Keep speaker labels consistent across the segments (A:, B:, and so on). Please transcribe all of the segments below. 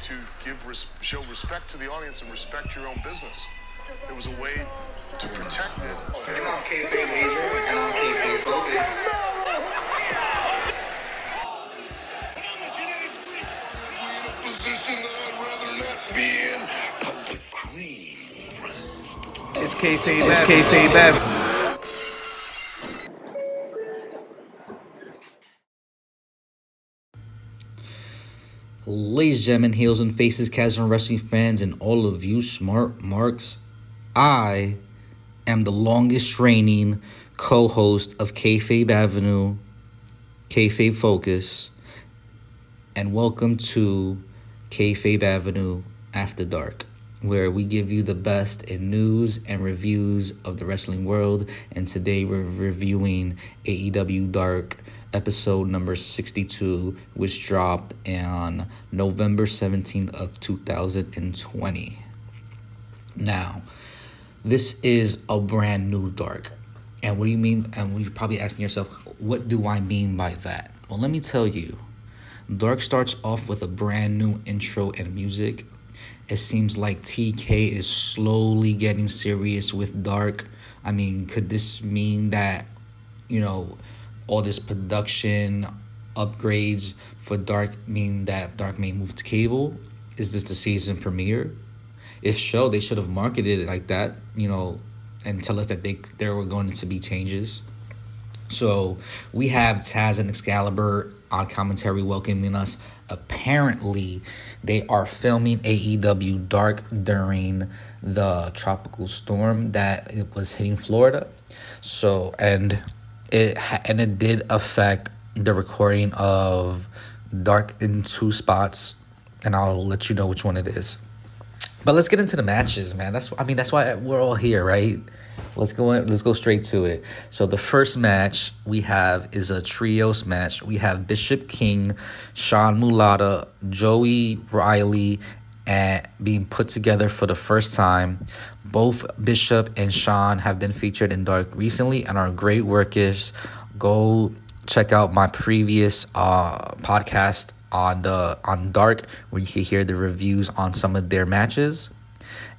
A: to give res- show respect to the audience and respect your own business. It was a way to protect it.
B: And I'm and I'm kayfabe Phokus.
C: It's kayfabe. It's.
D: Ladies and gentlemen, heels and faces, casual wrestling fans, and all of you smart marks, I am the longest reigning co-host of Kayfabe Avenue, Kayfabe Phokus, and welcome to Kayfabe Avenue After Dark, where we give you the best in news and reviews of the wrestling world. And today we're reviewing AEW Dark episode number 62 which dropped on November 17th of 2020. Now, this is a brand new dark. And what do you mean? And you're probably asking yourself, what do I mean by that? Well, let me tell you. Dark starts off with a brand new intro and music. It seems like TK is slowly getting serious with Dark. I mean, could this mean that, you know, all this production upgrades for Dark mean that Dark may move to cable? Is this the season premiere? If so, they should have marketed it like that, you know, and tell us that they there were going to be changes. So we have Taz and Excalibur on commentary welcoming us. Apparently, they are filming AEW Dark during the tropical storm that was hitting Florida. So and it and it did affect the recording of Dark in two spots, and I'll let you know which one it is. But let's get into the matches, man. That's I mean that's why we're all here, right? Let's go let's go straight to it. So the first match we have is a trios match. We have Bishop King, Sean Maluta, Joey Riley, and being put together for the first time. Both Bishop and Sean have been featured in Dark recently and are great workers. Go check out my previous uh, podcast on the on Dark where you can hear the reviews on some of their matches.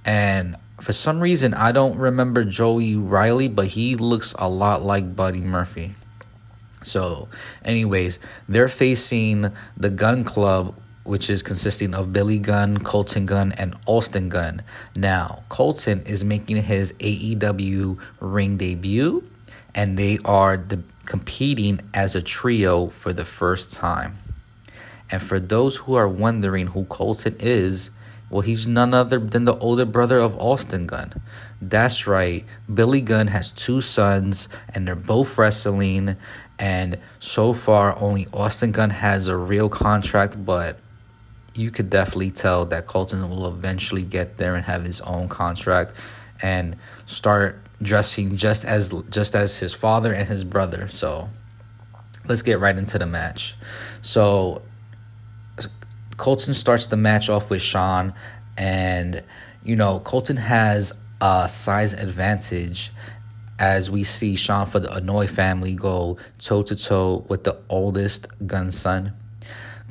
D: And for some reason, I don't remember Joey Riley, but he looks a lot like Buddy Murphy. So, anyways, they're facing the Gun Club, which is consisting of Billy Gunn, Colton Gunn, and Austin Gunn. Now, Colton is making his AEW ring debut, and they are the, competing as a trio for the first time. And for those who are wondering who Colton is, well, he's none other than the older brother of Austin Gunn. That's right. Billy Gunn has two sons, and they're both wrestling. And so far, only Austin Gunn has a real contract, but you could definitely tell that Colton will eventually get there and have his own contract and start dressing just as just as his father and his brother. So let's get right into the match. So Colton starts the match off with Sean, and you know Colton has a size advantage as we see Sean for the Anoy family go toe to toe with the oldest Gunn son.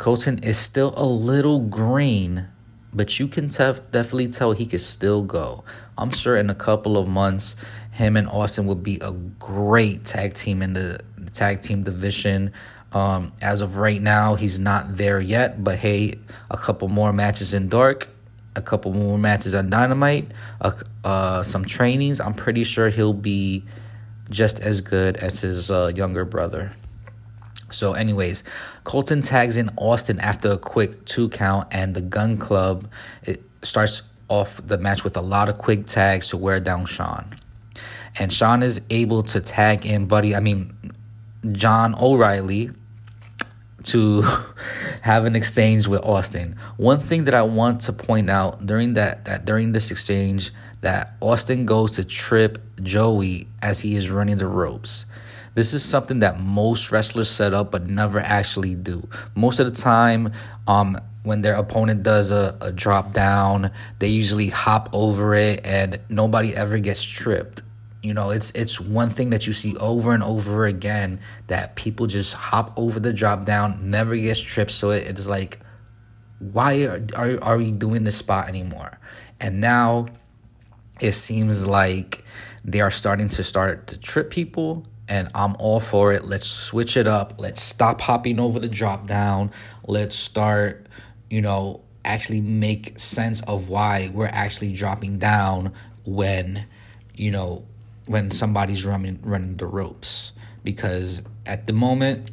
D: Colton is still a little green, but you can tef- definitely tell he could still go. I'm sure in a couple of months, him and Austin will be a great tag team in the tag team division. Um, as of right now, he's not there yet, but hey, a couple more matches in Dark, a couple more matches on Dynamite, uh, uh, some trainings. I'm pretty sure he'll be just as good as his uh, younger brother. So, anyways, Colton tags in Austin after a quick two count, and the Gun Club it starts off the match with a lot of quick tags to wear down Sean. And Sean is able to tag in Buddy, I mean, John O'Reilly to have an exchange with Austin. One thing that I want to point out during that that during this exchange that Austin goes to trip Joey as he is running the ropes. This is something that most wrestlers set up but never actually do. Most of the time, um, when their opponent does a, a drop down, they usually hop over it and nobody ever gets tripped. You know, it's it's one thing that you see over and over again that people just hop over the drop down, never gets tripped. So it, it's like, why are, are, are we doing this spot anymore? And now it seems like they are starting to start to trip people and I'm all for it. Let's switch it up. Let's stop hopping over the drop down. Let's start, you know, actually make sense of why we're actually dropping down when, you know, when somebody's running running the ropes. Because at the moment,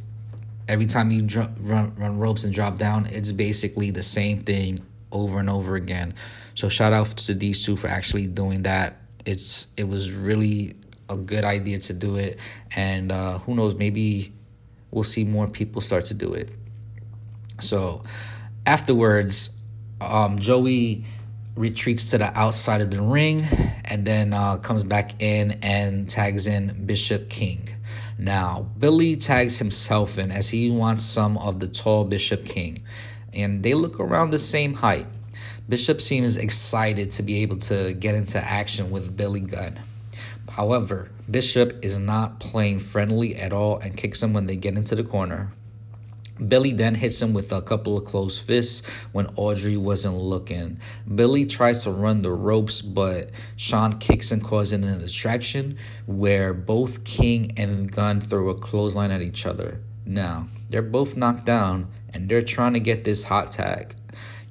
D: every time you dr- run, run ropes and drop down, it's basically the same thing over and over again. So shout out to these two for actually doing that. It's it was really a good idea to do it, and uh, who knows, maybe we'll see more people start to do it. So afterwards, um, Joey retreats to the outside of the ring and then uh, comes back in and tags in Bishop King. Now, Billy tags himself in as he wants some of the tall Bishop King, and they look around the same height. Bishop seems excited to be able to get into action with Billy Gunn. However, Bishop is not playing friendly at all and kicks him when they get into the corner. Billy then hits him with a couple of closed fists when Aubrey wasn't looking. Billy tries to run the ropes, but Sean kicks and causing a distraction where both King and Gunn throw a clothesline at each other. Now, they're both knocked down and they're trying to get this hot tag.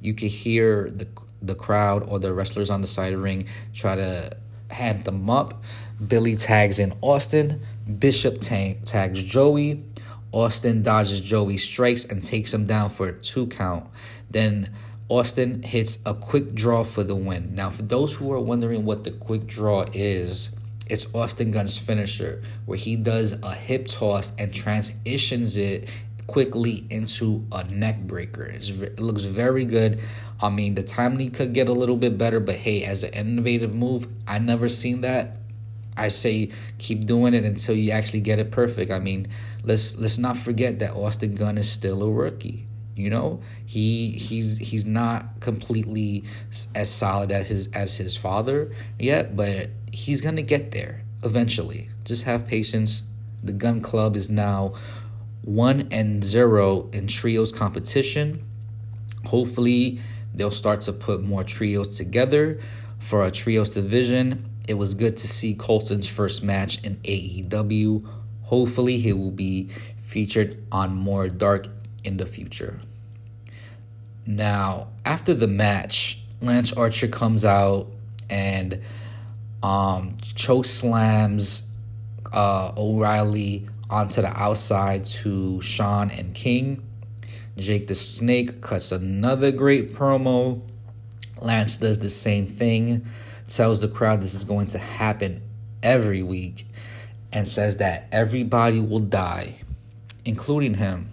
D: You can hear the the crowd or the wrestlers on the side of the ring try to hand them up. Billy tags in Austin. Bishop tag, tags Joey. Austin dodges Joey strikes and takes him down for a two count. Then Austin hits a quick draw for the win. Now, for those who are wondering what the quick draw is, it's Austin Gunn's finisher, where he does a hip toss and transitions it quickly into a neck breaker. It's, it looks very good. I mean, the timing could get a little bit better, but hey, as an innovative move, I never seen that. I say keep doing it until you actually get it perfect. I mean, let's let's not forget that Austin Gunn is still a rookie. You know, he he's he's not completely as solid as his as his father yet, but he's gonna get there eventually. Just have patience. The Gun Club is now one and zero in trios competition. Hopefully, they'll start to put more trios together for a trios division. It was good to see Colton's first match in AEW. Hopefully, he will be featured on more dark in the future. Now, after the match, Lance Archer comes out and um, choke slams uh, O'Reilly onto the outside to Sean and King. Jake the Snake cuts another great promo. Lance does the same thing, tells the crowd this is going to happen every week, and says that everybody will die, including him.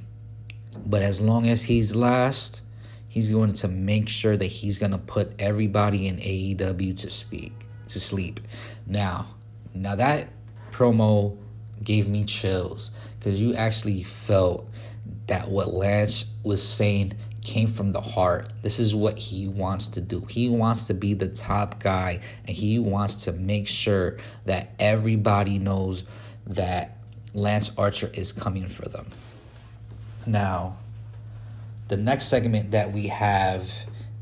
D: But as long as he's last, he's going to make sure that he's going to put everybody in AEW to speak to sleep. Now, now that promo gave me chills because you actually felt that what Lance was saying came from the heart. This is what he wants to do. He wants to be the top guy and he wants to make sure that everybody knows that Lance Archer is coming for them. Now, the next segment that we have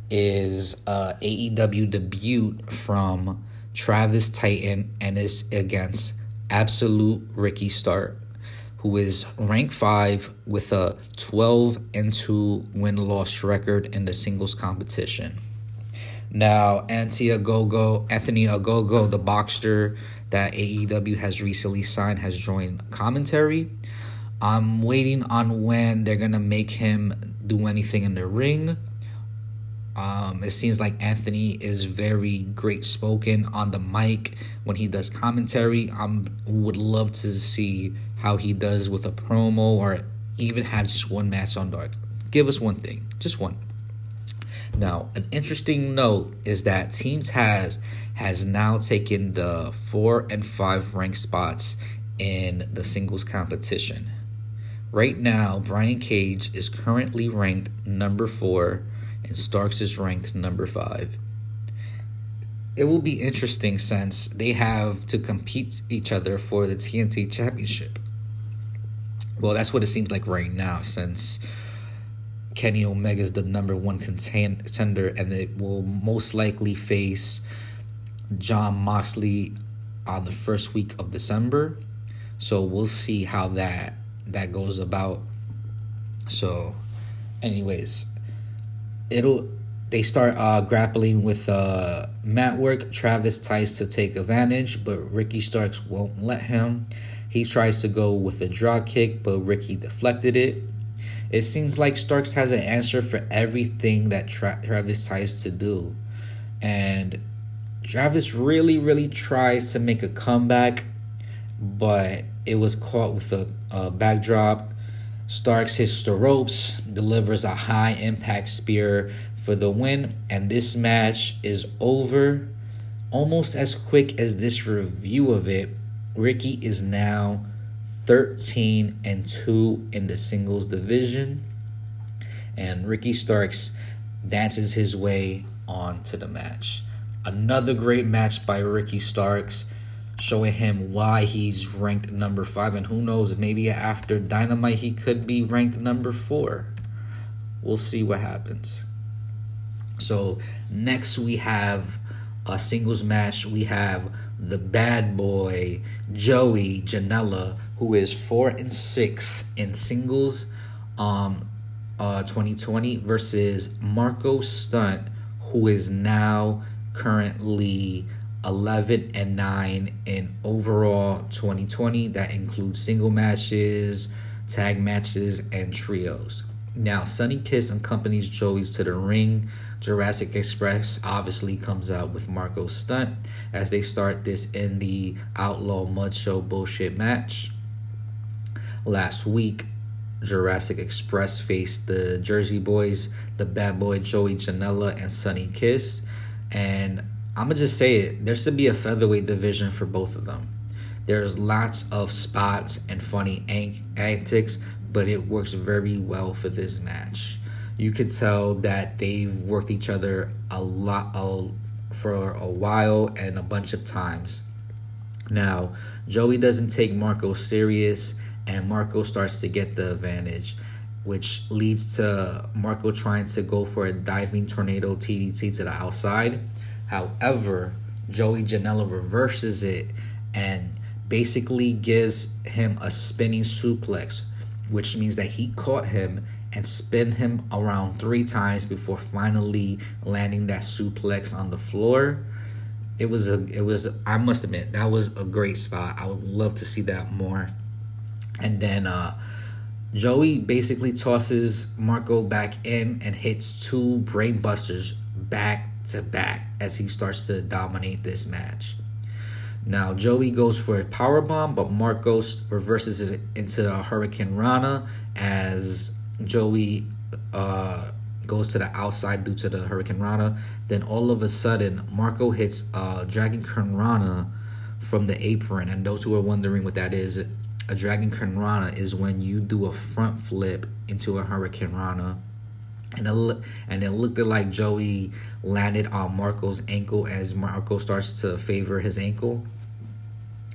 D: is uh, AEW debut from Travis Titan and is against Absolute Ricky Starks, who is ranked 5 with a 12 and 2 win loss record in the singles competition. Now, Anthony Ogogo, Anthony Agogo, the boxer that AEW has recently signed, has joined commentary. I'm waiting on when they're gonna make him do anything in the ring. Um, it seems like Anthony is very great spoken on the mic when he does commentary. I would love to see how he does with a promo or even have just one match on dark. Give us one thing, just one. Now, an interesting note is that Team Taz has now taken the four and five ranked spots in the singles competition. Right now, Brian Cage is currently ranked number four, and Starks is ranked number five. It will be interesting since they have to compete each other for the TNT Championship. Well, that's what it seems like right now, since Kenny Omega is the number one contender, and it will most likely face John Moxley on the first week of December. So we'll see how that that goes about. So, anyways, it'll they start uh, grappling with uh, mat work. Travis tries to take advantage, but Ricky Starks won't let him. He tries to go with a draw kick, but Ricky deflected it. It seems like Starks has an answer for everything that Tra- Travis tries to do. And Travis really, really tries to make a comeback, but it was caught with a, a backdrop. Starks hits the ropes, delivers a high impact spear for the win, and this match is over almost as quick as this review of it Ricky is now 13 and 2 in the singles division. And Ricky Starks dances his way on to the match. Another great match by Ricky Starks, showing him why he's ranked number 5. And who knows, maybe after Dynamite he could be ranked number 4. We'll see what happens. So, next we have a singles match. We have the bad boy Joey Janela, who is four and six in singles, um, uh, 2020 versus Marco Stunt, who is now currently 11 and 9 in overall 2020 that includes single matches tag matches and trios. Now Sonny Kiss accompanies joey's to the ring Jurassic Express obviously comes out with Marco Stunt as they start this in the Outlaw Mud Show bullshit match. Last week, Jurassic Express faced the Jersey Boys, the bad boy Joey Janela, and Sonny Kiss. And I'm going to just say it there should be a featherweight division for both of them. There's lots of spots and funny antics, but it works very well for this match you could tell that they've worked each other a lot a, for a while and a bunch of times. Now, Joey doesn't take Marco serious, and Marco starts to get the advantage, which leads to Marco trying to go for a diving tornado DDT to the outside. However, Joey Janela reverses it and basically gives him a spinning suplex, which means that he caught him and spin him around three times before finally landing that suplex on the floor. It was a it was I must admit that was a great spot. I would love to see that more. And then uh Joey basically tosses Marco back in and hits two brainbusters back to back as he starts to dominate this match. Now Joey goes for a power bomb, but Marcos reverses it into a Hurricane Rana as Joey uh, goes to the outside due to the Hurricane Rana. Then all of a sudden, Marco hits uh, Dragon Rana from the apron. And those who are wondering what that is, a Dragon Rana is when you do a front flip into a Hurricane Rana. And it, and it looked like Joey landed on Marco's ankle as Marco starts to favor his ankle.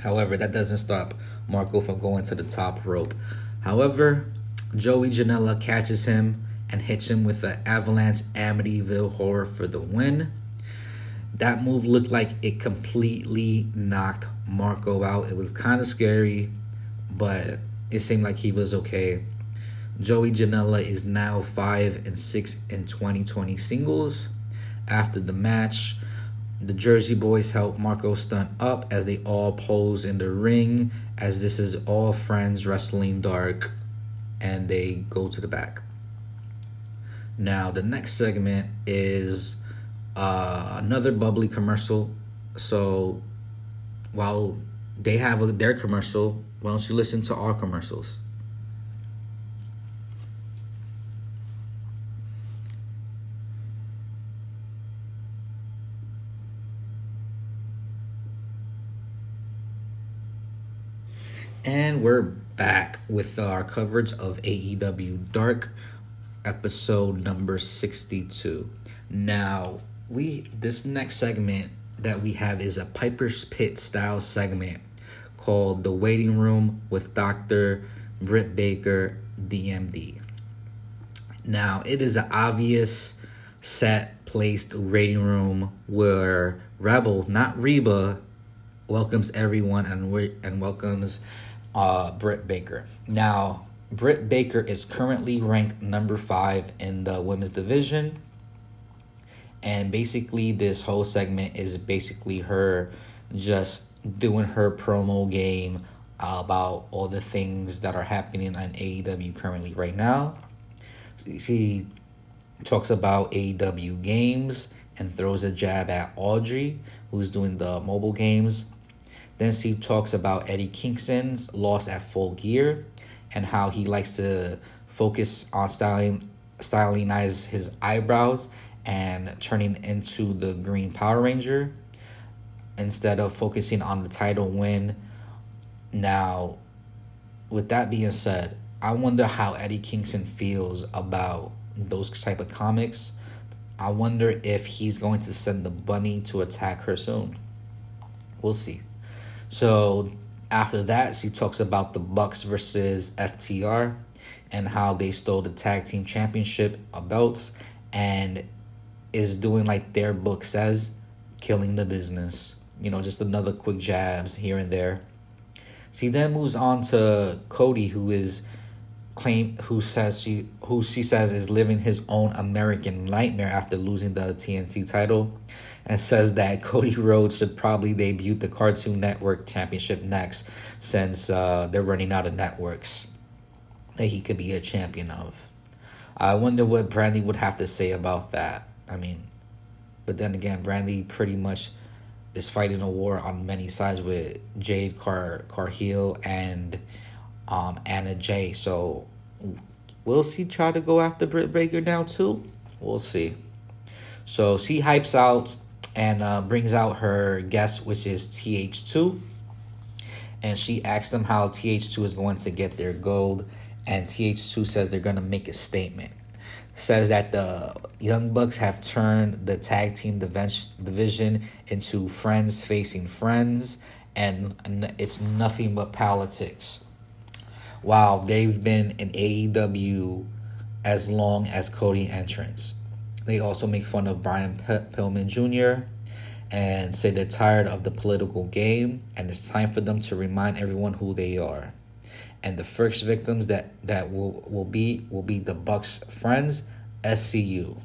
D: However, that doesn't stop Marco from going to the top rope. However, Joey Janela catches him and hits him with an Avalanche Amityville horror for the win. That move looked like it completely knocked Marco out. It was kind of scary, but it seemed like he was okay. Joey Janela is now 5 and 6 in 2020 singles. After the match, the Jersey Boys help Marco stunt up as they all pose in the ring, as this is all friends wrestling dark and they go to the back. Now, the next segment is uh, another bubbly commercial. So, while they have a, their commercial, why don't you listen to our commercials? And we're back with our coverage of AEW Dark episode number 62. Now, we this next segment that we have is a Piper's Pit style segment called The Waiting Room with Dr. Britt Baker, DMD. Now, it is an obvious set placed waiting room where Rebel, not Reba, welcomes everyone and and welcomes uh, Britt Baker. Now, Britt Baker is currently ranked number five in the women's division. And basically, this whole segment is basically her just doing her promo game about all the things that are happening on AEW currently right now. She talks about AEW games and throws a jab at Aubrey, who's doing the mobile games. Then she talks about Eddie Kingston's loss at Full Gear and how he likes to focus on styling stylize his eyebrows and turning into the Green Power Ranger instead of focusing on the title win. Now, with that being said, I wonder how Eddie Kingston feels about those type of comics. I wonder if he's going to send the bunny to attack her soon. We'll see. So after that, she talks about the Bucks versus FTR and how they stole the tag team championship belts and is doing like their book says, killing the business. You know, just another quick jabs here and there. She then moves on to Cody, who is claim who says she who she says is living his own American nightmare after losing the TNT title, and says that Cody Rhodes should probably debut the Cartoon Network Championship next, since uh, they're running out of networks that he could be a champion of. I wonder what Brandi would have to say about that. I mean, but then again, Brandi pretty much is fighting a war on many sides with Jade Car Cargill and um, Anna Jay. So will she try to go after Britt Baker now too? We'll see. So she hypes out and uh, brings out her guest, which is TH2. And she asks them how TH2 is going to get their gold. And TH2 says they're going to make a statement says that the Young Bucks have turned the tag team division into friends facing friends, and it's nothing but politics. While they've been in AEW as long as Cody entrance, they also make fun of Brian Pillman Jr. and say they're tired of the political game, and it's time for them to remind everyone who they are and the first victims that that will will be will be the Bucks friends SCU.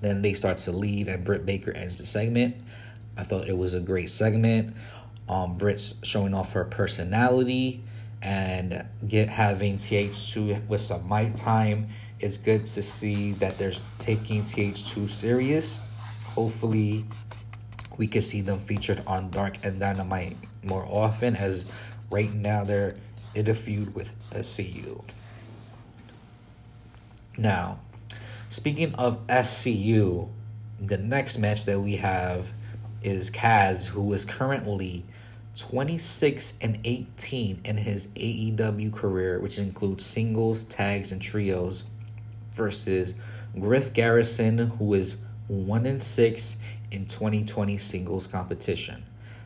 D: Then they start to leave, and Britt Baker ends the segment. I thought it was a great segment. Um, Britt's showing off her personality and get having TH2 with some mic time. It's good to see that they're taking TH2 serious. Hopefully, we can see them featured on Dark and Dynamite more often, as right now they're in a feud with SCU. Now, speaking of SCU, the next match that we have is Kaz, who is currently 26 and 18 in his AEW career, which includes singles, tags, and trios, versus Griff Garrison, who is 1 and 6 in 2020 singles competition.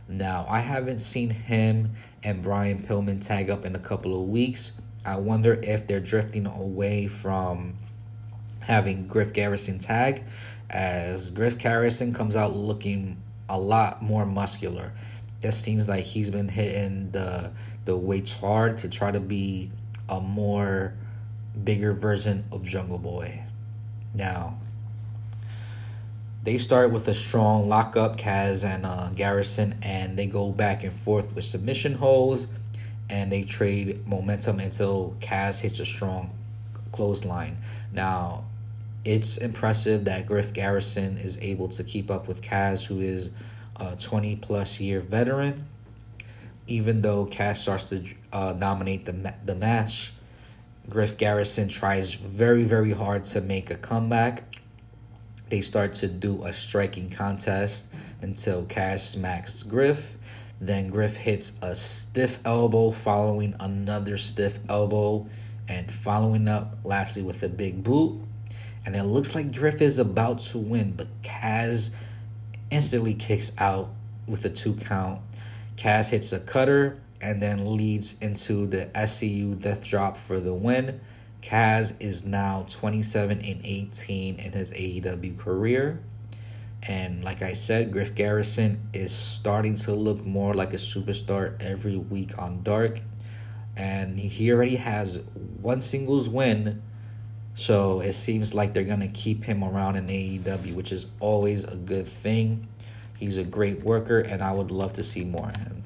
D: Now, I haven't seen him and Brian Pillman tag up in a couple of weeks. I wonder if they're drifting away from having Griff Garrison tag, as Griff Garrison comes out looking a lot more muscular. It seems like he's been hitting the the weights hard to try to be a more bigger version of Jungle Boy. Now, they start with a strong lockup, Kaz and uh, Garrison, and they go back and forth with submission holds, and they trade momentum until Kaz hits a strong clothesline. Now, it's impressive that Griff Garrison is able to keep up with Kaz, who is a 20 plus year veteran. Even though Kaz starts to uh, dominate the, the match, Griff Garrison tries very, very hard to make a comeback they start to do a striking contest until Kaz smacks Griff. Then Griff hits a stiff elbow, following another stiff elbow, and following up lastly with a big boot. And it looks like Griff is about to win, but Kaz instantly kicks out with a two count. Kaz hits a cutter and then leads into the SCU death drop for the win. Kaz is now 27 and 18 in his AEW career. And like I said, Griff Garrison is starting to look more like a superstar every week on Dark. And he already has one singles win. So it seems like they're going to keep him around in AEW, which is always a good thing. He's a great worker, and I would love to see more of him.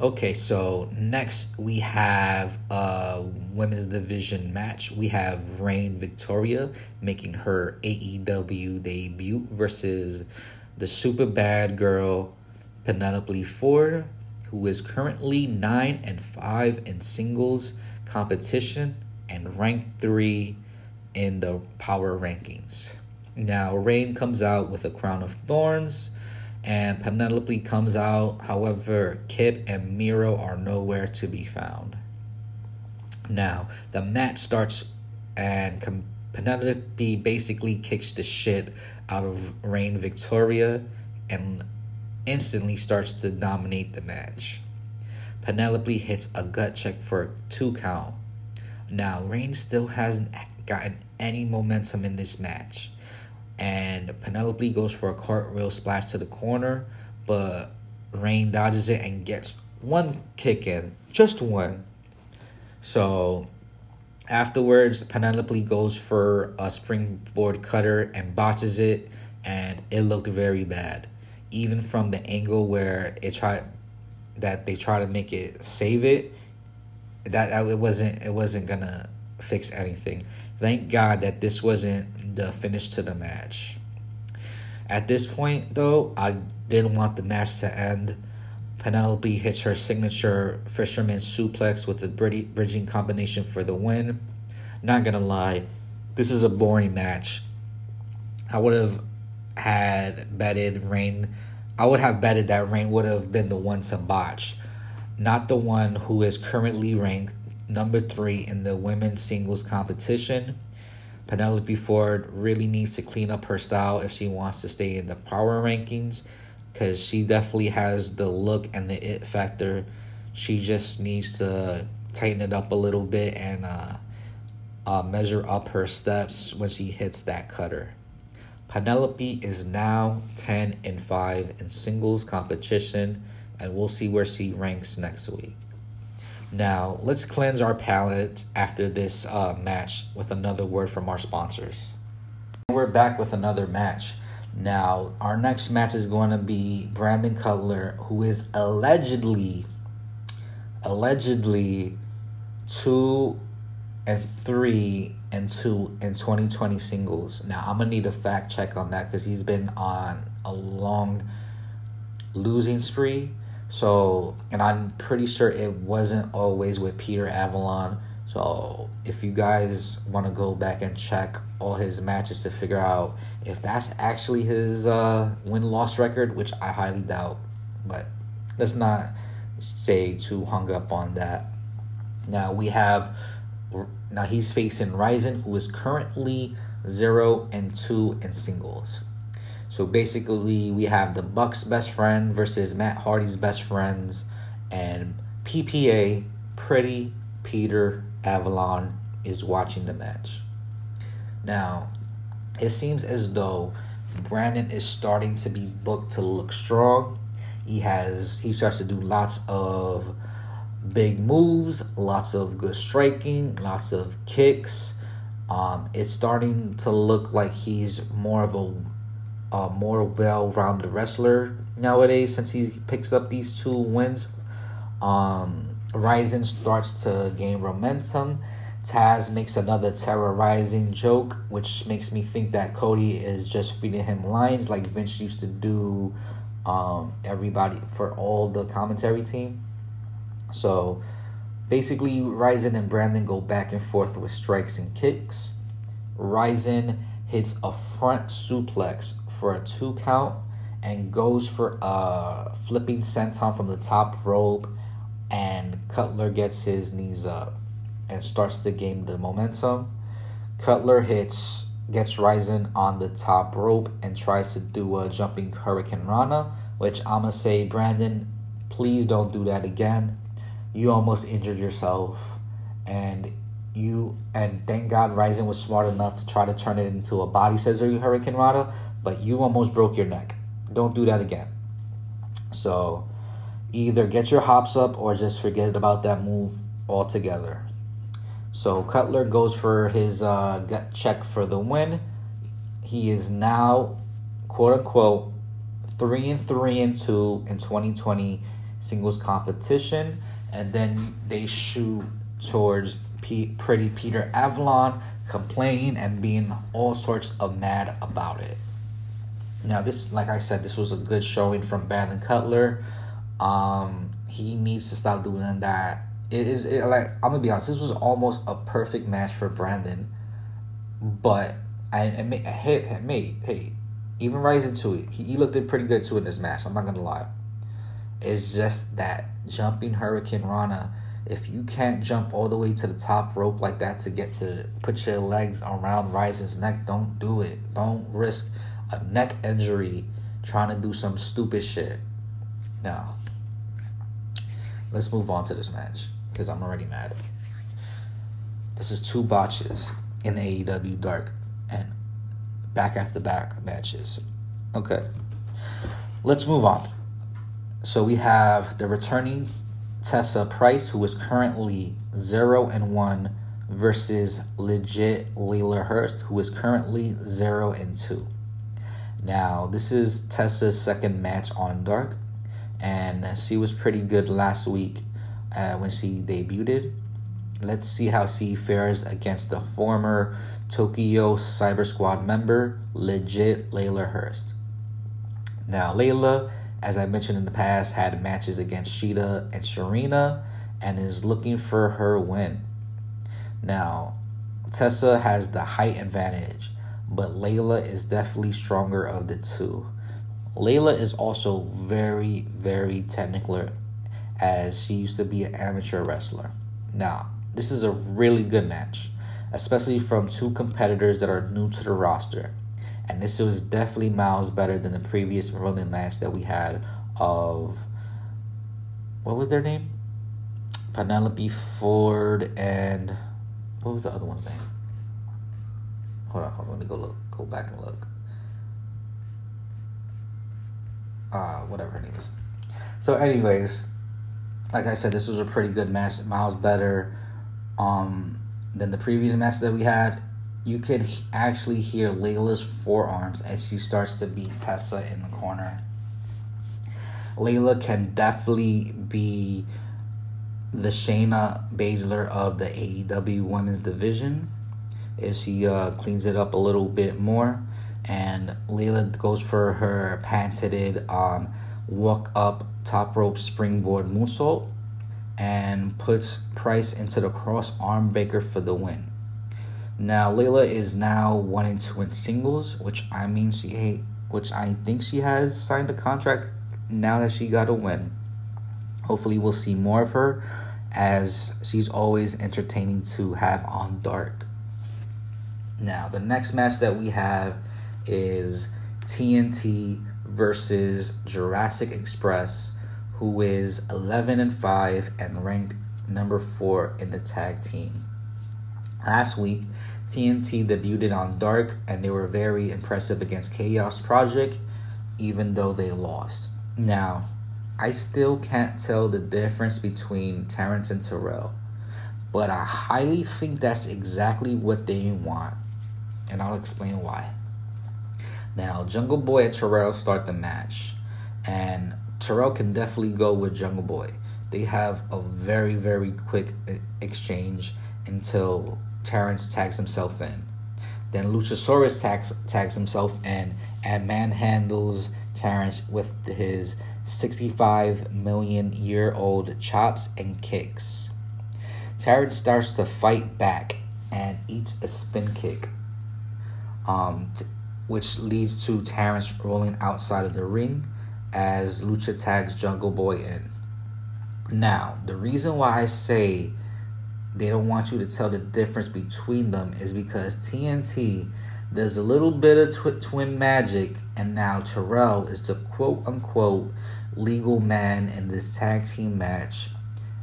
D: Okay, so next we have a women's division match. We have Reign Victoria making her AEW debut versus the super bad girl Penelope Ford, who is currently 9 and 5 in singles competition and ranked 3 in the power rankings. Now, Reign comes out with a crown of thorns and Penelope comes out. However, Kip and Miro are nowhere to be found. Now, the match starts, and Penelope basically kicks the shit out of Reign Victoria and instantly starts to dominate the match. Penelope hits a gut check for a two count. Now, Reign still hasn't gotten any momentum in this match and Penelope goes for a cartwheel splash to the corner, but Reign dodges it and gets one kick in, just one. So afterwards, Penelope goes for a springboard cutter and botches it, and it looked very bad. Even from the angle where it tried that they try to make it save it, that it wasn't it wasn't gonna fix anything. Thank God that this wasn't the finish to the match. At this point, though, I didn't want the match to end. Penelope hits her signature fisherman suplex with a bridging combination for the win. Not gonna lie, this is a boring match. I would have had betted Reign. I would have betted that Reign would have been the one to botch, not the one who is currently ranked number three in the women's singles competition. Penelope Ford really needs to clean up her style if she wants to stay in the power rankings because she definitely has the look and the it factor. She just needs to tighten it up a little bit and uh, uh, measure up her steps when she hits that cutter. Penelope is now 10 and 5 in singles competition, and we'll see where she ranks next week. Now, let's cleanse our palate after this uh, match with another word from our sponsors. We're back with another match. Now, our next match is going to be Brandon Cutler, who is allegedly, allegedly two and three and two in 2020 singles. Now, I'm going to need a fact check on that because he's been on a long losing spree so, and I'm pretty sure it wasn't always with Peter Avalon. So, if you guys want to go back and check all his matches to figure out if that's actually his uh, win loss record, which I highly doubt, but let's not stay too hung up on that. Now, we have, now he's facing Ryzen, who is currently 0 and 2 in singles. So basically, we have the Bucks' best friend versus Matt Hardy's best friends, and PPA, Pretty Peter Avalon, is watching the match. Now, it seems as though Brandon is starting to be booked to look strong. He has he starts to do lots of big moves, lots of good striking, lots of kicks. Um, it's starting to look like he's more of a a more well-rounded wrestler nowadays since he picks up these two wins. Um, Ryzen starts to gain momentum. Taz makes another terrorizing joke, which makes me think that Cody is just feeding him lines like Vince used to do um, everybody for all the commentary team. So basically, Ryzen and Brandon go back and forth with strikes and kicks. Ryzen hits a front suplex for a two count and goes for a flipping senton from the top rope and Cutler gets his knees up and starts to gain the momentum. Cutler hits gets Ryzen on the top rope and tries to do a jumping hurricanrana, which I'ma say, Brandon, please don't do that again. You almost injured yourself and you and thank God Ryzen was smart enough to try to turn it into a body scissor Hurricane Rana, but you almost broke your neck. Don't do that again. So either get your hops up or just forget about that move altogether. So Cutler goes for his uh, gut check for the win. He is now, quote unquote, three and three and two in 2020 singles competition, and then they shoot towards P- Pretty Peter Avalon, complaining and being all sorts of mad about it. Now, this, like I said, this was a good showing from Brandon Cutler. Um, he needs to stop doing that. It is it, like I'm gonna be honest. This was almost a perfect match for Brandon, but I, I hey, hey, hey, even rising to it, he, he looked pretty good too in this match. I'm not gonna lie. It's just that jumping Hurricane Rana. If you can't jump all the way to the top rope like that to get to put your legs around Ryzen's neck, don't do it. Don't risk a neck injury trying to do some stupid shit. Now, let's move on to this match because I'm already mad. This is two botches in AEW Dark and back after back matches. Okay, let's move on. So we have the returning Tessa Price, who is currently zero and one, versus legit Leyla Hirsch, who is currently zero and two. Now, this is Tessa's second match on Dark, and she was pretty good last week uh, when she debuted. Let's see how she fares against the former Tokyo Cyber Squad member, legit Leyla Hirsch. Now, Leyla, as I mentioned in the past, had matches against Shida and Serena and is looking for her win. Now, Tessa has the height advantage, but Leyla is definitely stronger of the two. Leyla is also very, very technical as she used to be an amateur wrestler. Now, this is a really good match, especially from two competitors that are new to the roster. And this was definitely miles better than the previous Roman match that we had of what was their name? Penelope Ford and what was the other one's name? Hold on, hold on, let me go look go back and look. Uh whatever her name is. So anyways, like I said, this was a pretty good match, miles better um than the previous match that we had. You could actually hear Leyla's forearms as she starts to beat Tessa in the corner. Leyla can definitely be the Shayna Baszler of the AEW Women's Division if she uh, cleans it up a little bit more. And Leyla goes for her patented um, walk up top rope springboard moonsault and puts Price into the cross arm breaker for the win. Now Leyla is now one and two in singles, which I mean she which I think she has signed a contract now that she got a win. Hopefully we'll see more of her as she's always entertaining to have on dark. Now the next match that we have is TNT versus Jurassic Express, who is 11 and 5 and ranked number 4 in the tag team. Last week, TNT debuted on Dark and they were very impressive against Chaos Project, even though they lost. Now, I still can't tell the difference between Terrence and Terrell, but I highly think that's exactly what they want, and I'll explain why. Now, Jungle Boy and Terrell start the match, and Terrell can definitely go with Jungle Boy. They have a very, very quick exchange until Terrence tags himself in. Then Luchasaurus tags, tags himself in and manhandles Terrence with his 65 million year old chops and kicks. Terrence starts to fight back and eats a spin kick, um, t- which leads to Terrence rolling outside of the ring as Lucha tags Jungle Boy in. Now, the reason why I say they don't want you to tell the difference between them is because TNT does a little bit of tw- twin magic, and now Terrell is the quote unquote legal man in this tag team match.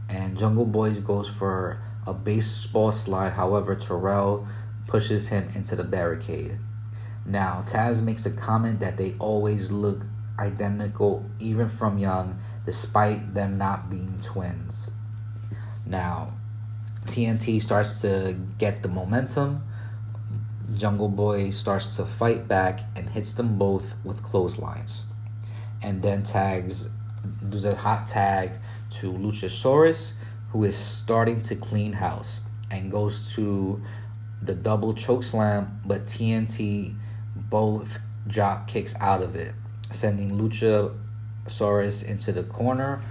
D: And Jungle Boys goes for a baseball slide. However, Terrell pushes him into the barricade. Now, Taz makes a comment that they always look identical, even from young, despite them not being twins. Now, TNT starts to get the momentum. Jungle Boy starts to fight back and hits them both with clotheslines. And then tags, does a hot tag to Luchasaurus, who is starting to clean house and goes to the double choke slam, but TNT both drop kicks out of it, sending Luchasaurus into the corner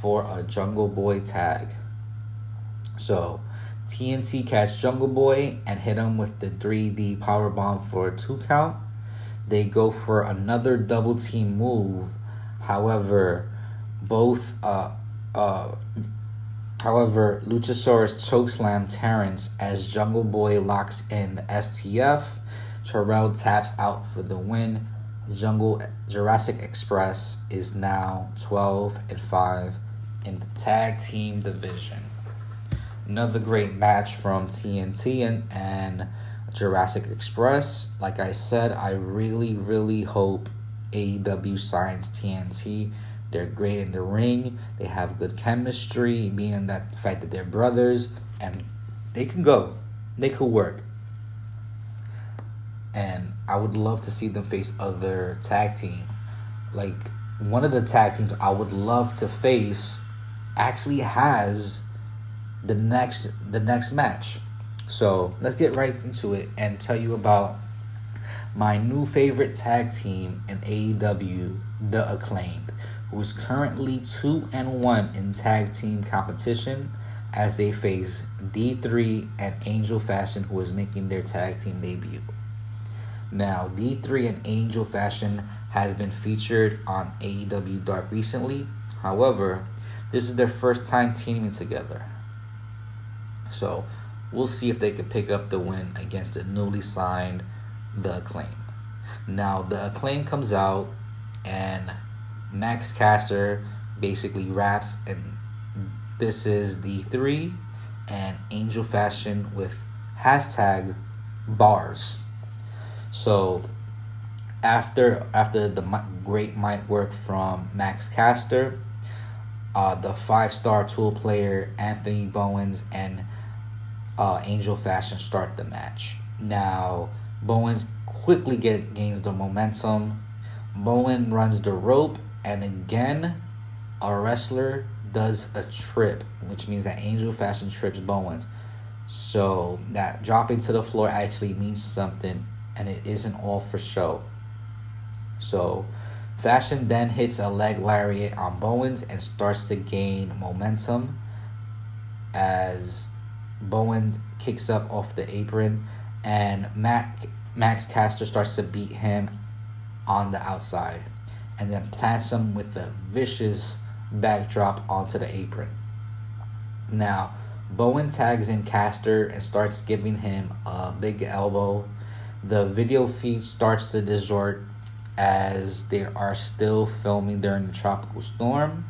D: for a Jungle Boy tag. So TNT catch Jungle Boy and hit him with the 3D power bomb for a two count. They go for another double team move. However, both uh uh however Luchasaurus chokeslam Terrence as Jungle Boy locks in the STF. Terrell taps out for the win. Jungle Jurassic Express is now 12 and 5 in the tag team division. Another great match from TNT and, and Jurassic Express. Like I said, I really, really hope AEW signs TNT. They're great in the ring. They have good chemistry, being that the fact that they're brothers, and they can go. They could work. And I would love to see them face other tag team. Like one of the tag teams I would love to face actually has the next the next match. So let's get right into it and tell you about my new favorite tag team in AEW, The Acclaimed, who is currently two and one in tag team competition as they face D3 and Angel Fashion, who is making their tag team debut. Now, D3 and Angel Fashion has been featured on AEW Dark recently. However, this is their first time teaming together. So we'll see if they can pick up the win against the newly signed The Acclaim. Now the Acclaim comes out and Max Caster basically raps and this is the three and Angel Fashion with hashtag bars. So after after the great mic work from Max Caster, uh, the five star tool player Anthony Bowens and uh, Angel Fashion start the match. Now, Bowens quickly get gains the momentum. Bowen runs the rope, and again, a wrestler does a trip, which means that Angel Fashion trips Bowens. So that dropping to the floor actually means something, and it isn't all for show. So, Fashion then hits a leg lariat on Bowens and starts to gain momentum as Bowen kicks up off the apron, and Mac, Max Caster starts to beat him on the outside, and then plants him with a vicious backdrop onto the apron. Now, Bowen tags in Caster and starts giving him a big elbow. The video feed starts to distort as they are still filming during the tropical storm.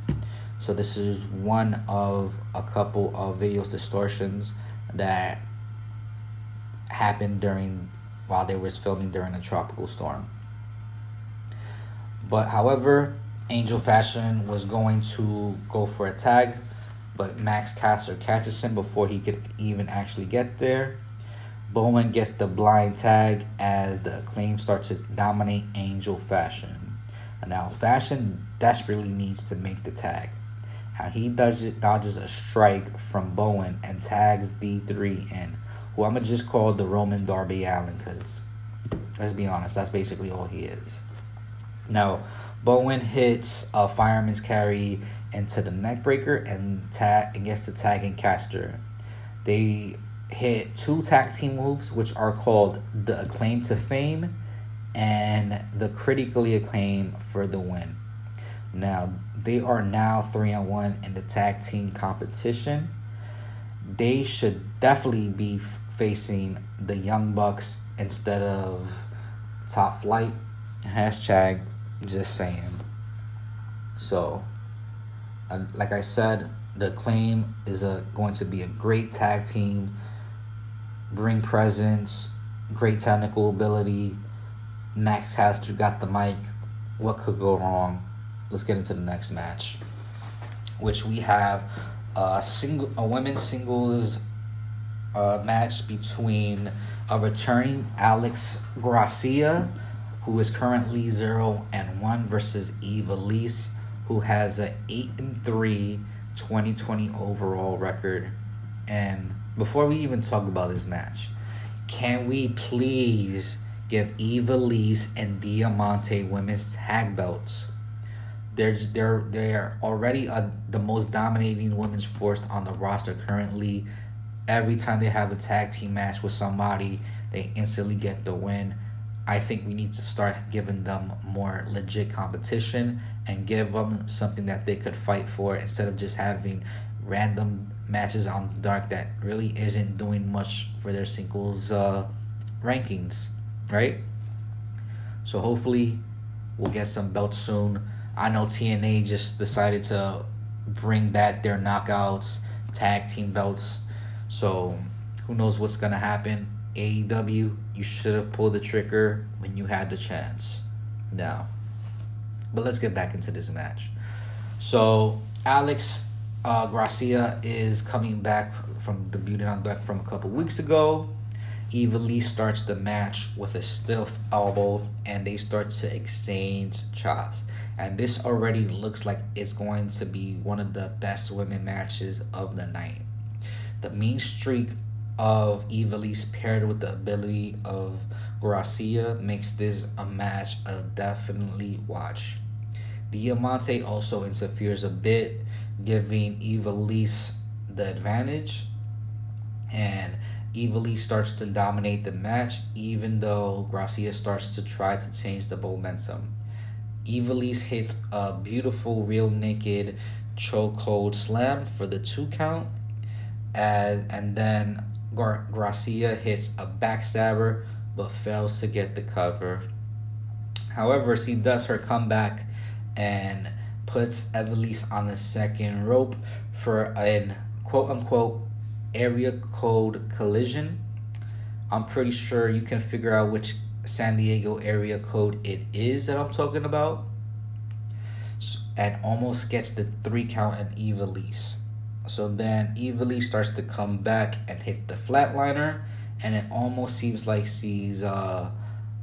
D: So this is one of a couple of videos distortions that happened during while they was filming during a tropical storm. But however, Angel Fashion was going to go for a tag, but Max Caster catches him before he could even actually get there. Bowman gets the blind tag as the acclaim starts to dominate Angel Fashion. Now, Fashion desperately needs to make the tag. Now he does dodges a strike from Bowen and tags D3 in, who I'm gonna just call the Roman Darby Allin because let's be honest, that's basically all he is. Now, Bowen hits a fireman's carry into the neckbreaker and tag and gets the tag in caster. They hit two tag team moves, which are called the acclaim to fame and the critically acclaimed for the win. Now, they are now 3 and 1 in the tag team competition. They should definitely be f- facing the Young Bucks instead of Top Flight. Hashtag just saying. So, uh, like I said, The claim is a going to be a great tag team, bring presence, great technical ability. Max Caster got the mic. What could go wrong? Let's get into the next match, which we have a single a women's singles uh, match between a returning Alex Gracia, who is currently zero and one, versus Ivelisse, who has a eight and three 2020 overall record. And before we even talk about this match, can we please give Ivelisse and Diamante women's tag belts? They're they're they're already a, the most dominating women's force on the roster currently. Every time they have a tag team match with somebody, they instantly get the win. I think we need to start giving them more legit competition and give them something that they could fight for instead of just having random matches on the dark that really isn't doing much for their singles uh, rankings, right? So hopefully we'll get some belts soon. I know TNA just decided to bring back their knockouts, tag team belts. So who knows what's gonna happen? AEW, you should have pulled the trigger when you had the chance. Now, but let's get back into this match. So Alex uh, Gracia is coming back from debuting on Dark from a couple weeks ago. Lee starts the match with a stiff elbow and they start to exchange chops. And this already looks like it's going to be one of the best women matches of the night. The mean streak of Eva Lee paired with the ability of Gracia makes this a match a definitely watch. Diamante also interferes a bit, giving Eva Lee the advantage. And Lee starts to dominate the match, even though Gracia starts to try to change the momentum. Eva Lee hits a beautiful rear naked chokehold slam for the two count, as and then Gar- Gracia hits a backstabber but fails to get the cover. However, she does her comeback and puts Ivelisse on the second rope for an quote unquote area code collision. I'm pretty sure you can figure out which San Diego area code it is that I'm talking about. And almost gets the three count and Ivelisse. So then Ivelisse starts to come back and hit the flatliner, and it almost seems like she's uh,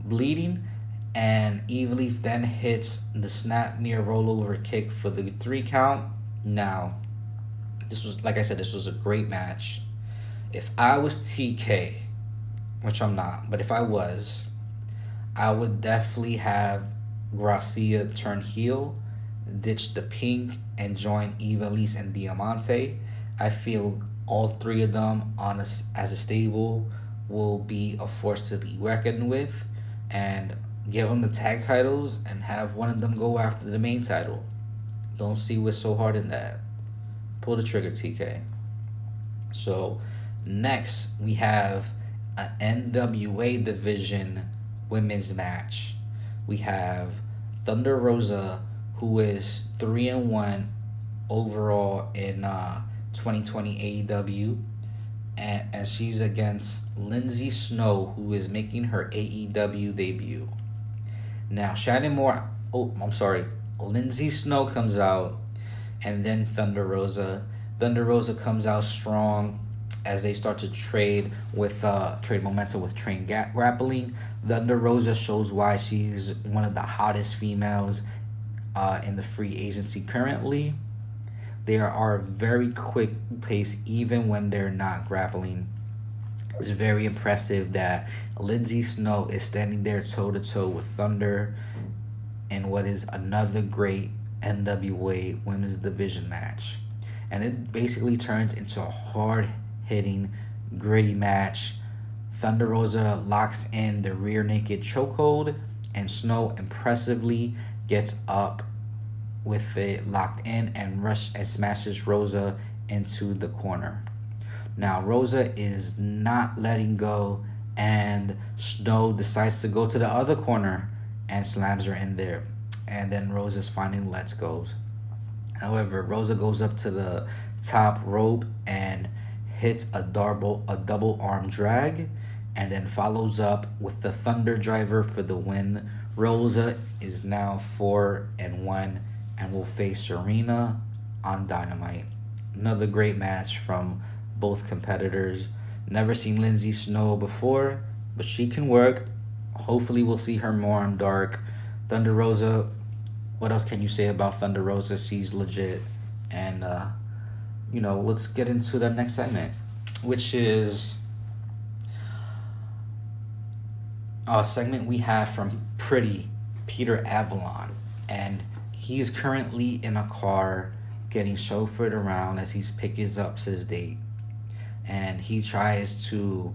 D: bleeding. And Ivelisse then hits the snap near rollover kick for the three count. Now, this was like I said, this was a great match. If I was TK, which I'm not, but if I was, I would definitely have Gracia turn heel, ditch the pink, and join Ivelisse and Diamante. I feel all three of them on a, as a stable will be a force to be reckoned with, and give them the tag titles and have one of them go after the main title. Don't see what's so hard in that. Pull the trigger, TK. So next we have an NWA division women's match. We have Thunder Rosa, who is three and one overall in uh, 2020 AEW, and, and she's against Lindsay Snow, who is making her AEW debut. Now Shannon Moore, oh I'm sorry, Lindsay Snow comes out, and then Thunder Rosa. Thunder Rosa comes out strong as they start to trade with uh, trade momentum with train ga- grappling. Thunder Rosa shows why she's one of the hottest females uh, in the free agency currently. They are very quick pace even when they're not grappling. It's very impressive that Lindsay Snow is standing there toe to toe with Thunder and what is another great NWA Women's Division match. And it basically turns into a hard hitting, gritty match. Thunder Rosa locks in the rear naked chokehold, and Snow impressively gets up with it locked in and rush and smashes Rosa into the corner. Now Rosa is not letting go, and Snow decides to go to the other corner and slams her in there. And then Rosa's finally lets go. However, Rosa goes up to the top rope and hits a double a double arm drag and then follows up with the thunder driver for the win. Rosa is now 4 and 1 and will face Serena on Dynamite. Another great match from both competitors. Never seen Lindsay Snow before, but she can work. Hopefully, we'll see her more on Dark. Thunder Rosa, what else can you say about Thunder Rosa? She's legit. And, uh, you know, let's get into the next segment, which is a segment we have from Pretty Peter Avalon. And he is currently in a car getting chauffeured around as he's picking up his date. And he tries to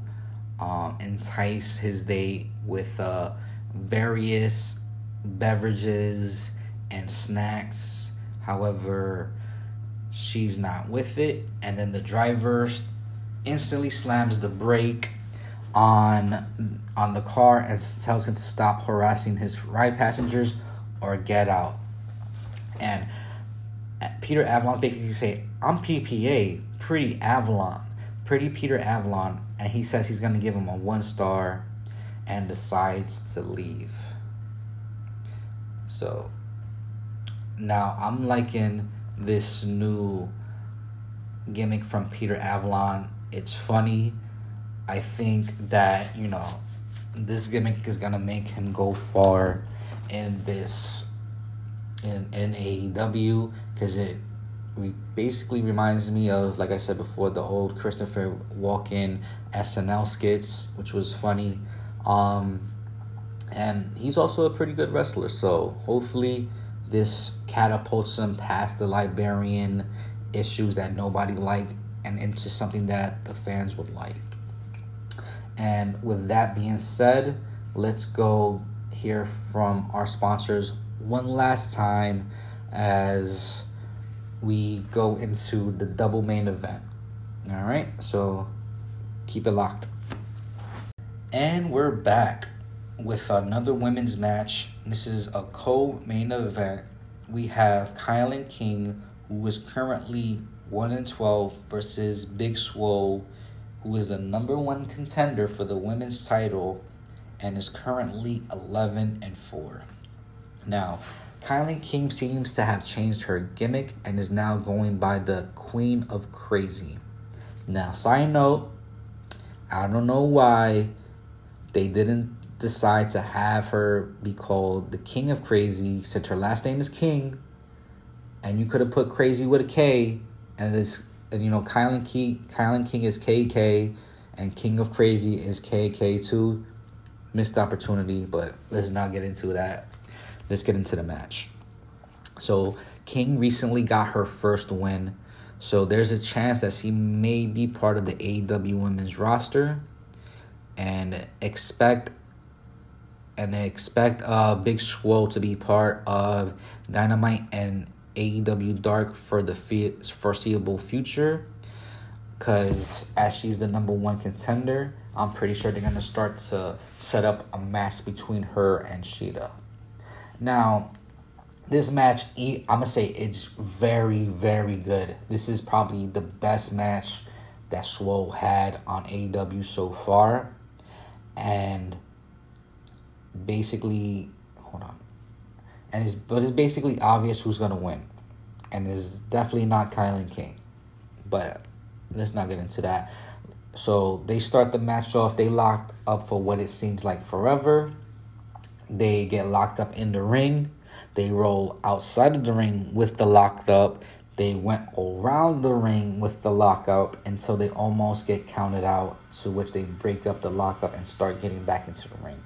D: um, entice his date with uh, various beverages and snacks. However, she's not with it. And then the driver instantly slams the brake on on the car and tells him to stop harassing his ride passengers or get out. And uh, Peter Avalon's basically say, I'm PPA, pretty Avalon, pretty Peter Avalon, and he says he's gonna give him a one star and decides to leave. So now I'm liking this new gimmick from Peter Avalon. It's funny. I think that, you know, this gimmick is gonna make him go far in this in in AEW because it basically reminds me of like I said before the old Christopher Walken SNL skits, which was funny. Um, and he's also a pretty good wrestler, so hopefully this catapults them past the Liberian issues that nobody liked and into something that the fans would like. And with that being said, let's go hear from our sponsors one last time as we go into the double main event. All right, so keep it locked. And we're back with another women's match. This is a co main event. We have KiLynn King, who is currently 1 and 12, versus Big Swole, who is the number one contender for the women's title and is currently 11 and 4. Now, Kylie King seems to have changed her gimmick and is now going by the Queen of Crazy. Now, side note, I don't know why they didn't decide to have her be called the King of Crazy since her last name is King, and you could have put Crazy with a K, and it's and you know KiLynn King, KiLynn King is KK, and King of Crazy is KK too. Missed opportunity, but let's not get into that. Let's get into the match. So King recently got her first win. So there's a chance that she may be part of the AEW women's roster. And expect and expect uh Big Swole to be part of Dynamite and AEW Dark for the foreseeable future. Cause as she's the number one contender, I'm pretty sure they're gonna start to set up a match between her and Shida. Now, this match, I'm gonna say it's very, very good. This is probably the best match that Swole had on AEW so far, and basically, hold on, and it's but it's basically obvious who's gonna win, and it's definitely not KiLynn King, but let's not get into that. So they start the match off. They locked up for what it seems like forever. They get locked up in the ring. They roll outside of the ring with the locked up. They went around the ring with the lockup until they almost get counted out, to which they break up the lockup and start getting back into the ring.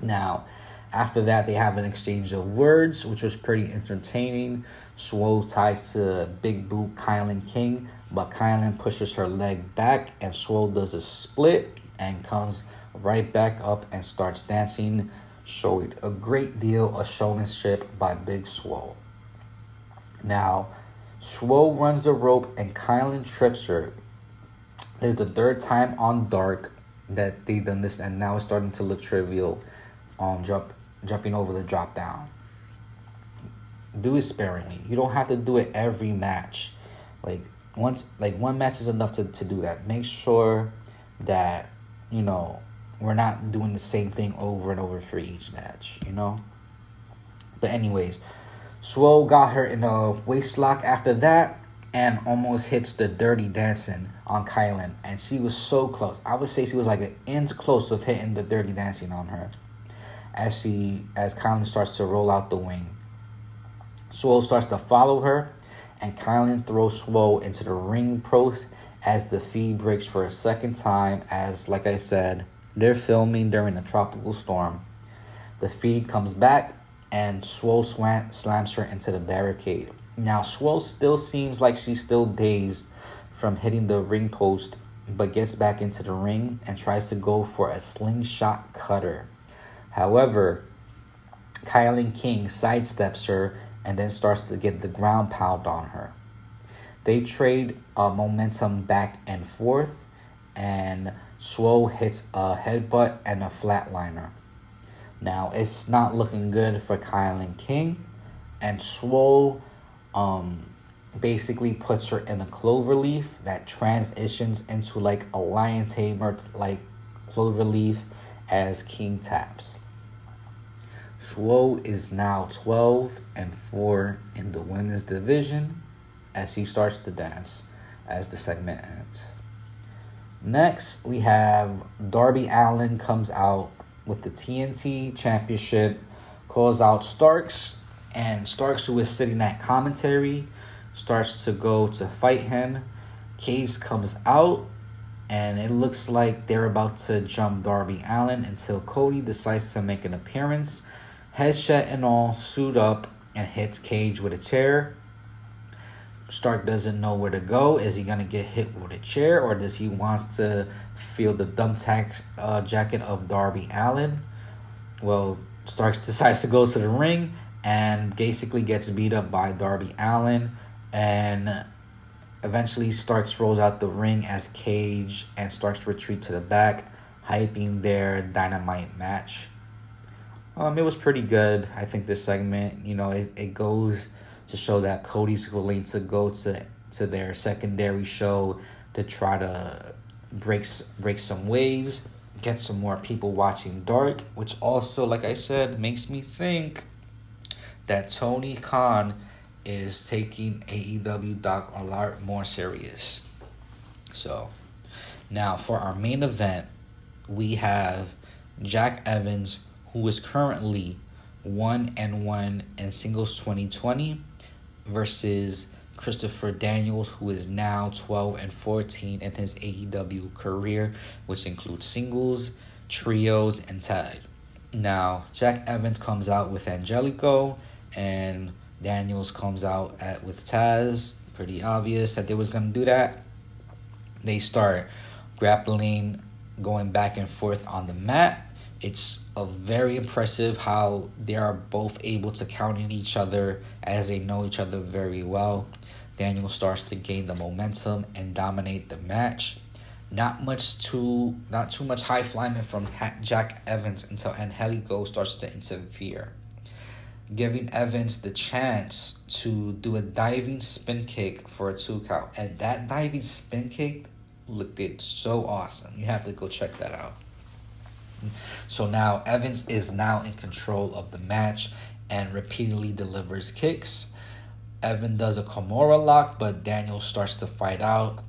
D: Now, after that, they have an exchange of words, which was pretty entertaining. Swole ties to Big Boot KiLynn King, but KiLynn pushes her leg back, and Swole does a split and comes right back up and starts dancing showed a great deal of showmanship by Big Swole. Now, Swole runs the rope and KiLynn trips her. This is the third time on Dark that they done this, and now it's starting to look trivial. Um, jump, jumping over the drop down. Do it sparingly. You don't have to do it every match. Like once like one match is enough to, to do that. Make sure that, you know, we're not doing the same thing over and over for each match, you know? But anyways, Swole got her in a waist lock after that and almost hits the dirty dancing on KiLynn. And she was so close. I would say she was like an inch close of hitting the dirty dancing on her. As she as KiLynn starts to roll out the wing. Swole starts to follow her, and KiLynn throws Swole into the ring post as the feed breaks for a second time. As, like I said, they're filming during a tropical storm. The feed comes back, and Swole swan- slams her into the barricade. Now, Swole still seems like she's still dazed from hitting the ring post, but gets back into the ring and tries to go for a slingshot cutter. However, KiLynn King sidesteps her and then starts to get the ground pound on her. They trade uh, momentum back and forth, and Swole hits a headbutt and a flatliner. Now it's not looking good for KiLynn King, and Swole um, basically puts her in a cloverleaf that transitions into like a lion tamer like cloverleaf as King taps. Swole is now 12 and 4 in the women's division as he starts to dance as the segment ends. Next, we have Darby Allin comes out with the TNT Championship, calls out Starks, and Starks, who is sitting at commentary, starts to go to fight him. Cage comes out, and it looks like they're about to jump Darby Allin until Cody decides to make an appearance. Headshot and all, suit up, and hits Cage with a chair. Stark doesn't know where to go. Is he gonna get hit with a chair, or does he wants to feel the thumbtack uh, jacket of Darby Allin? Well, Starks decides to go to the ring and basically gets beat up by Darby Allin, and eventually Starks rolls out the ring as Cage and Starks retreat to the back, hyping their dynamite match. Um, it was pretty good. I think this segment, you know, it, it goes to show that Cody's willing to go to to their secondary show to try to break break some waves, get some more people watching Dark, which also, like I said, makes me think that Tony Khan is taking AEW Dark a lot more serious. So, now for our main event, we have Jack Evans who is currently 1 and 1 in singles 2020 versus Christopher Daniels who is now 12 and 14 in his AEW career which includes singles, trios and tag. Now, Jack Evans comes out with Angelico and Daniels comes out at with Kaz. Pretty obvious that they was to do that. They start grappling going back and forth on the mat it's a very impressive how they are both able to count in each other as they know each other very well. Daniel starts to gain the momentum and dominate the match. Not much too not too much high flying from Jack Evans until Angelico starts to interfere, giving Evans the chance to do a diving spin kick for a two count. And that diving spin kick looked it so awesome. You have to go check that out. So now Evans is now in control of the match and repeatedly delivers kicks. Evan does a Kimura lock, but Daniel starts to fight out.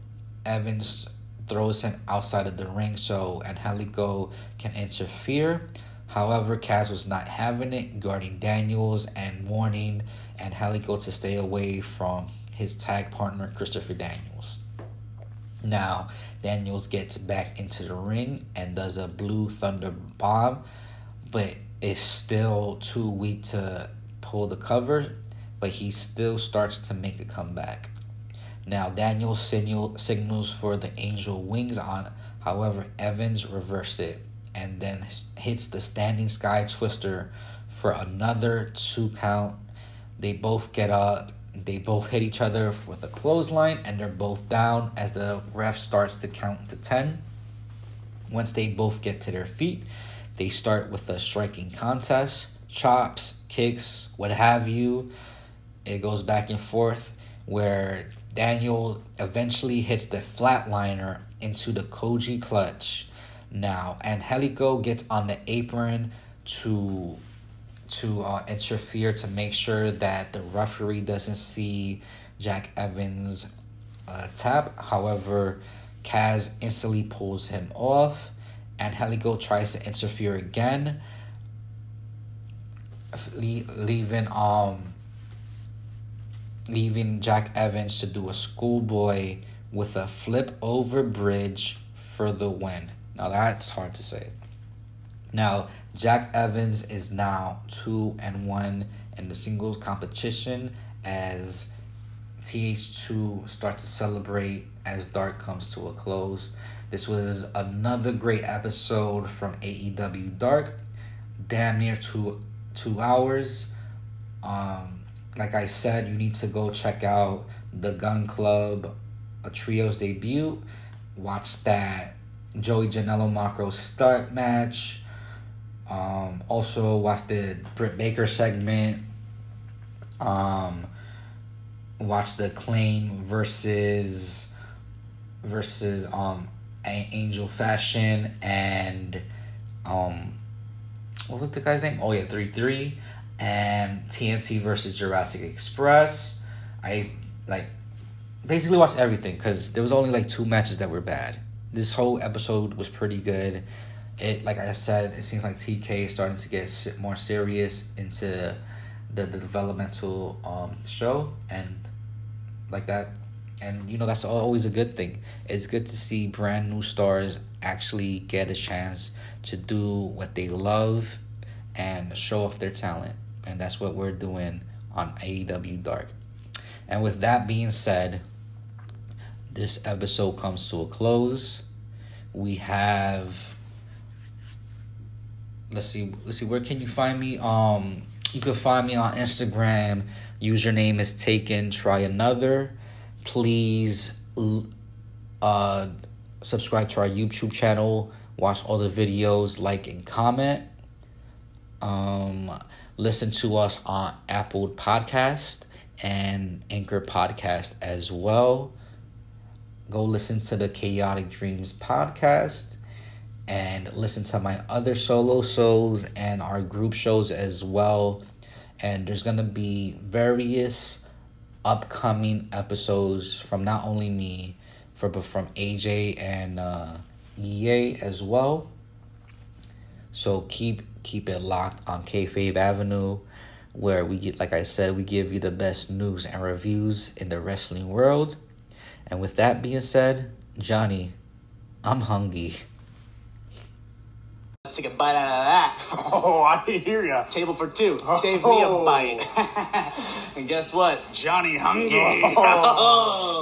D: Evans throws him outside of the ring so Angelico can interfere. However, Kaz was not having it, guarding Daniels and warning Angelico to stay away from his tag partner Christopher Daniels. Now, Daniels gets back into the ring and does a blue thunder bomb, but is still too weak to pull the cover, but he still starts to make a comeback. Now, Daniels signal, signals for the angel wings on, however, Evans reverses it and then hits the standing sky twister for another two count. They both get up they both hit each other with a clothesline and they're both down as the ref starts to count to 10. Once they both get to their feet, they start with a striking contest chops, kicks, what have you. It goes back and forth. where Daniel eventually hits the flatliner into the Koji clutch now, Angelico gets on the apron to to uh, interfere to make sure that the referee doesn't see Jack Evans uh, tap. However, Kaz instantly pulls him off, Angelico tries to interfere again, leaving um leaving Jack Evans to do a schoolboy with a flip over bridge for the win. Now that's hard to say. Now Jack Evans is now two and one in the singles competition as TH2 starts to celebrate as Dark comes to a close. This was another great episode from AEW Dark, damn near two two hours. Um, like I said, you need to go check out the Gunn Club, a trio's debut. Watch that Joey Janela Marko Stunt match. Um, also watch the Britt Baker segment. Um, watch the Claim versus versus um Angel Fashion and um what was the guy's name? Oh yeah, three three and TNT versus Jurassic Express. I like basically watched everything because there was only like two matches that were bad. This whole episode was pretty good. It like I said, it seems like TK is starting to get more serious into the, the developmental um show and like that and you know that's always a good thing it's good to see brand new stars actually get a chance to do what they love and show off their talent and that's what we're doing on AEW Dark. And with that being said, this episode comes to a close. We have let's see let's see where can you find me? Um you can find me on Instagram. Username is taken try another. Please uh subscribe to our YouTube channel. Watch all the videos like and comment. Um Listen to us on Apple Podcast and Anchor Podcast as well. Go listen to the Chaotic Dreams podcast and listen to my other solo shows and our group shows as well. And there's going to be various upcoming episodes from not only me, for but from AJ and uh, EA as well. So keep keep it locked on Kayfabe Avenue, where we get, like I said, we give you the best news and reviews in the wrestling world. And with that being said, Johnny, I'm hungry.
B: Let's take a bite out of that.
E: Oh, I hear ya.
B: Table for two. Oh. Save me a
E: Oh.
B: bite. and guess what?
E: Johnny Hungry.
B: Oh.